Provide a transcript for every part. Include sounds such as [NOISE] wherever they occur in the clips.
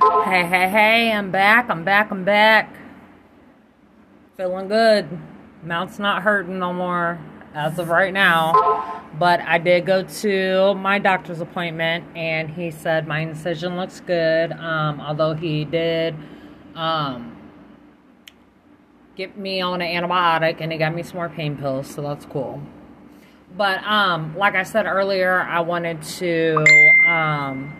Hey, hey, hey, I'm back, I'm back, I'm back. Feeling good. Mouth's not hurting no more as of right now. But I did go to my doctor's appointment and he said my incision looks good. Um, although he did um, get me on an antibiotic and he got me some more pain pills, so that's cool. But um, like I said earlier, I wanted to um,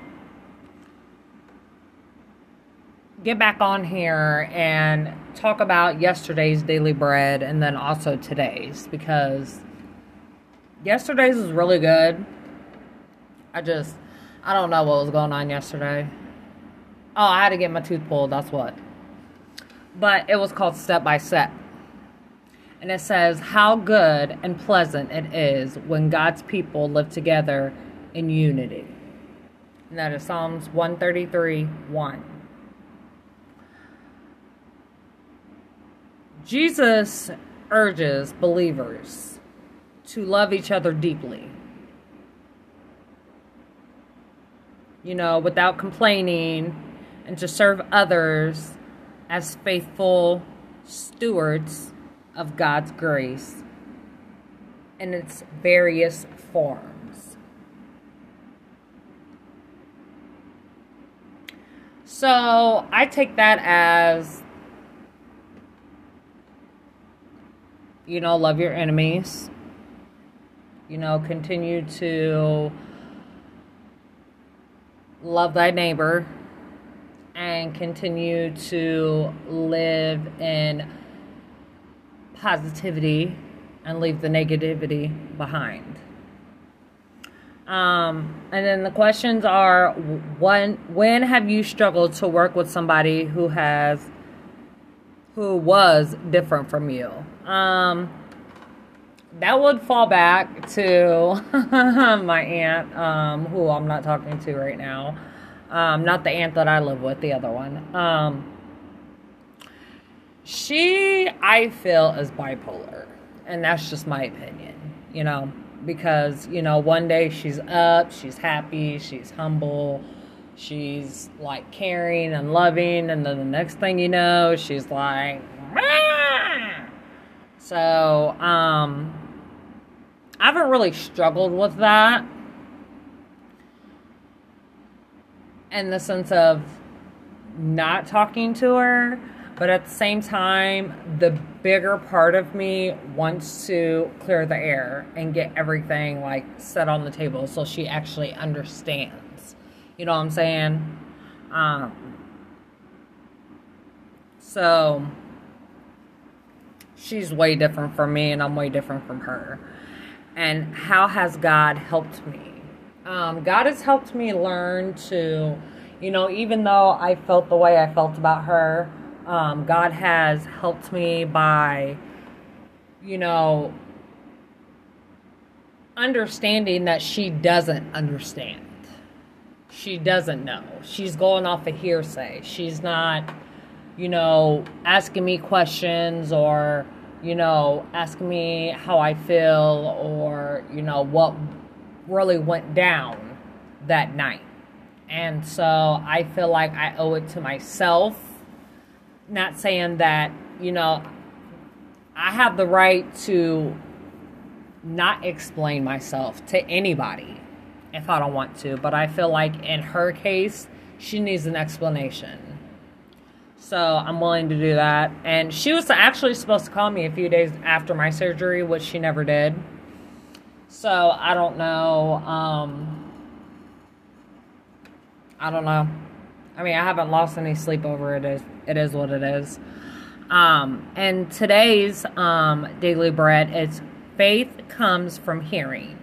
get back on here and talk about yesterday's daily bread and then also today's because yesterday's was really good. I just, I don't know what was going on yesterday. Oh, I had to get my tooth pulled, that's what. But it was called Step by Step. And it says, How good and pleasant it is when God's people live together in unity. And that is Psalms 133 1. Jesus urges believers to love each other deeply. You know, without complaining, and to serve others as faithful stewards of God's grace in its various forms. So I take that as you know, love your enemies. You know, continue to love thy neighbor and continue to live in positivity and leave the negativity behind. Um, and then the questions are when when have you struggled to work with somebody who has who was different from you? Um, that would fall back to [LAUGHS] my aunt, um, who I'm not talking to right now. Um, not the aunt that I live with, the other one. Um, she, I feel, is bipolar. And that's just my opinion, you know, because, you know, one day she's up, she's happy, she's humble, she's like caring and loving. And then the next thing you know, she's like, Mah! So, um, I haven't really struggled with that in the sense of not talking to her, but at the same time, the bigger part of me wants to clear the air and get everything like set on the table so she actually understands. You know what I'm saying? Um, so she's way different from me, and I'm way different from her. And how has God helped me? Um, God has helped me learn to, you know, even though I felt the way I felt about her, um, God has helped me by, you know, understanding that she doesn't understand. She doesn't know. She's going off a of hearsay. She's not, you know, asking me questions or, you know, asking me how I feel or, you know, what really went down that night. And so I feel like I owe it to myself. Not saying that, you know, I have the right to not explain myself to anybody if I don't want to, but I feel like in her case, she needs an explanation. So I'm willing to do that. And she was actually supposed to call me a few days after my surgery, which she never did. So I don't know. Um, I don't know. I mean, I haven't lost any sleep over it. Is it is what it is. Um, and today's um, daily bread is faith comes from hearing.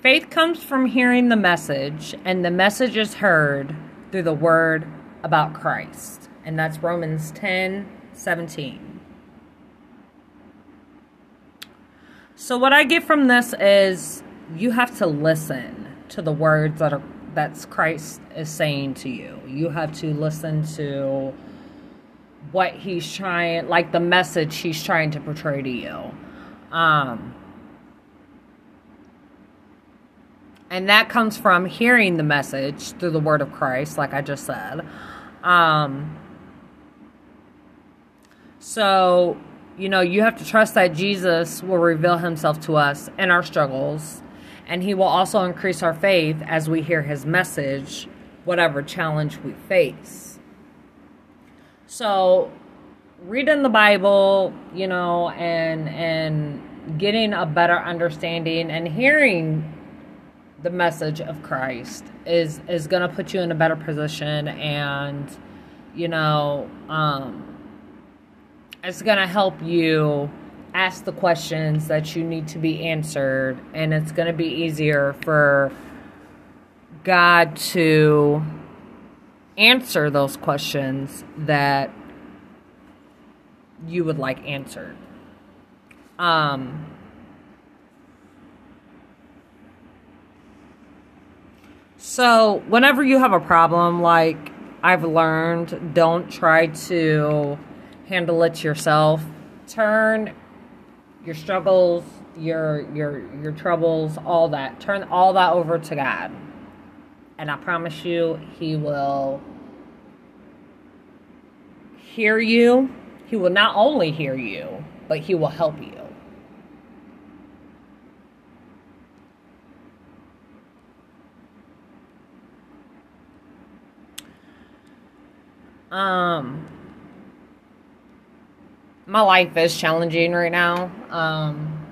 Faith comes from hearing the message, and the message is heard through the word about Christ. And that's Romans 10 17. So what I get from this is you have to listen to the words that are that's Christ is saying to you. You have to listen to what he's trying like the message he's trying to portray to you. Um And that comes from hearing the message through the word of Christ, like I just said. Um, so, you know, you have to trust that Jesus will reveal himself to us in our struggles, and he will also increase our faith as we hear his message, whatever challenge we face. So, reading the Bible, you know, and and getting a better understanding and hearing the message of Christ is is going to put you in a better position and you know, um it's going to help you ask the questions that you need to be answered and it's going to be easier for God to answer those questions that you would like answered. Um, so, whenever you have a problem, like I've learned, don't try to handle it yourself. Turn your struggles, your your your troubles, all that. Turn all that over to God. And I promise you, he will hear you he will not only hear you, but he will help you. Um, my life is challenging right now. Um,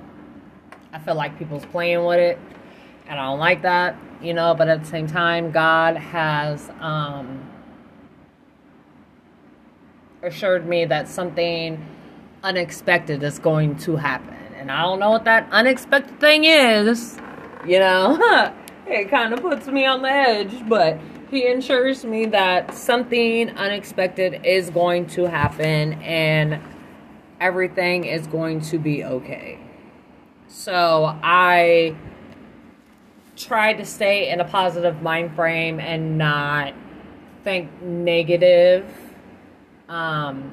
I feel like people's playing with it, and I don't like that, you know. But at the same time, God has um, assured me that something unexpected is going to happen. And I don't know what that unexpected thing is. You know, [LAUGHS] it kind of puts me on the edge, but he ensures me that something unexpected is going to happen and everything is going to be okay. So I try to stay in a positive mind frame and not think negative um,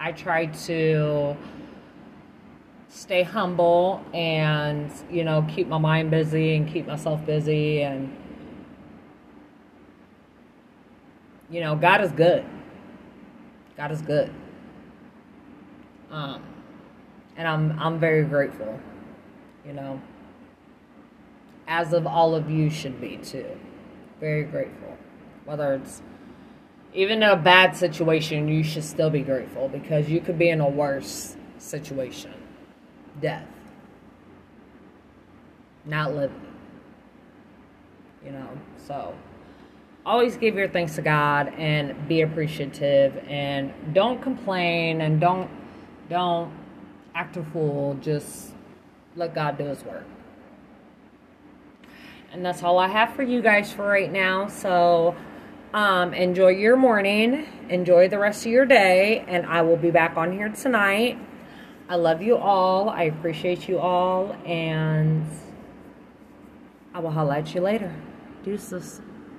I try to stay humble and, you know, keep my mind busy and keep myself busy and, you know, God is good. God is good. Um, and I'm I'm very grateful, you know. As of all of you should be too. Very grateful. Whether it's even in a bad situation, you should still be grateful because you could be in a worse situation death, not living. You know, so always give your thanks to God and be appreciative and don't complain and don't don't act a fool. Just let God do his work. And that's all I have for you guys for right now. So um, enjoy your morning. Enjoy the rest of your day. And I will be back on here tonight. I love you all. I appreciate you all. And I will holla at you later. Deuces.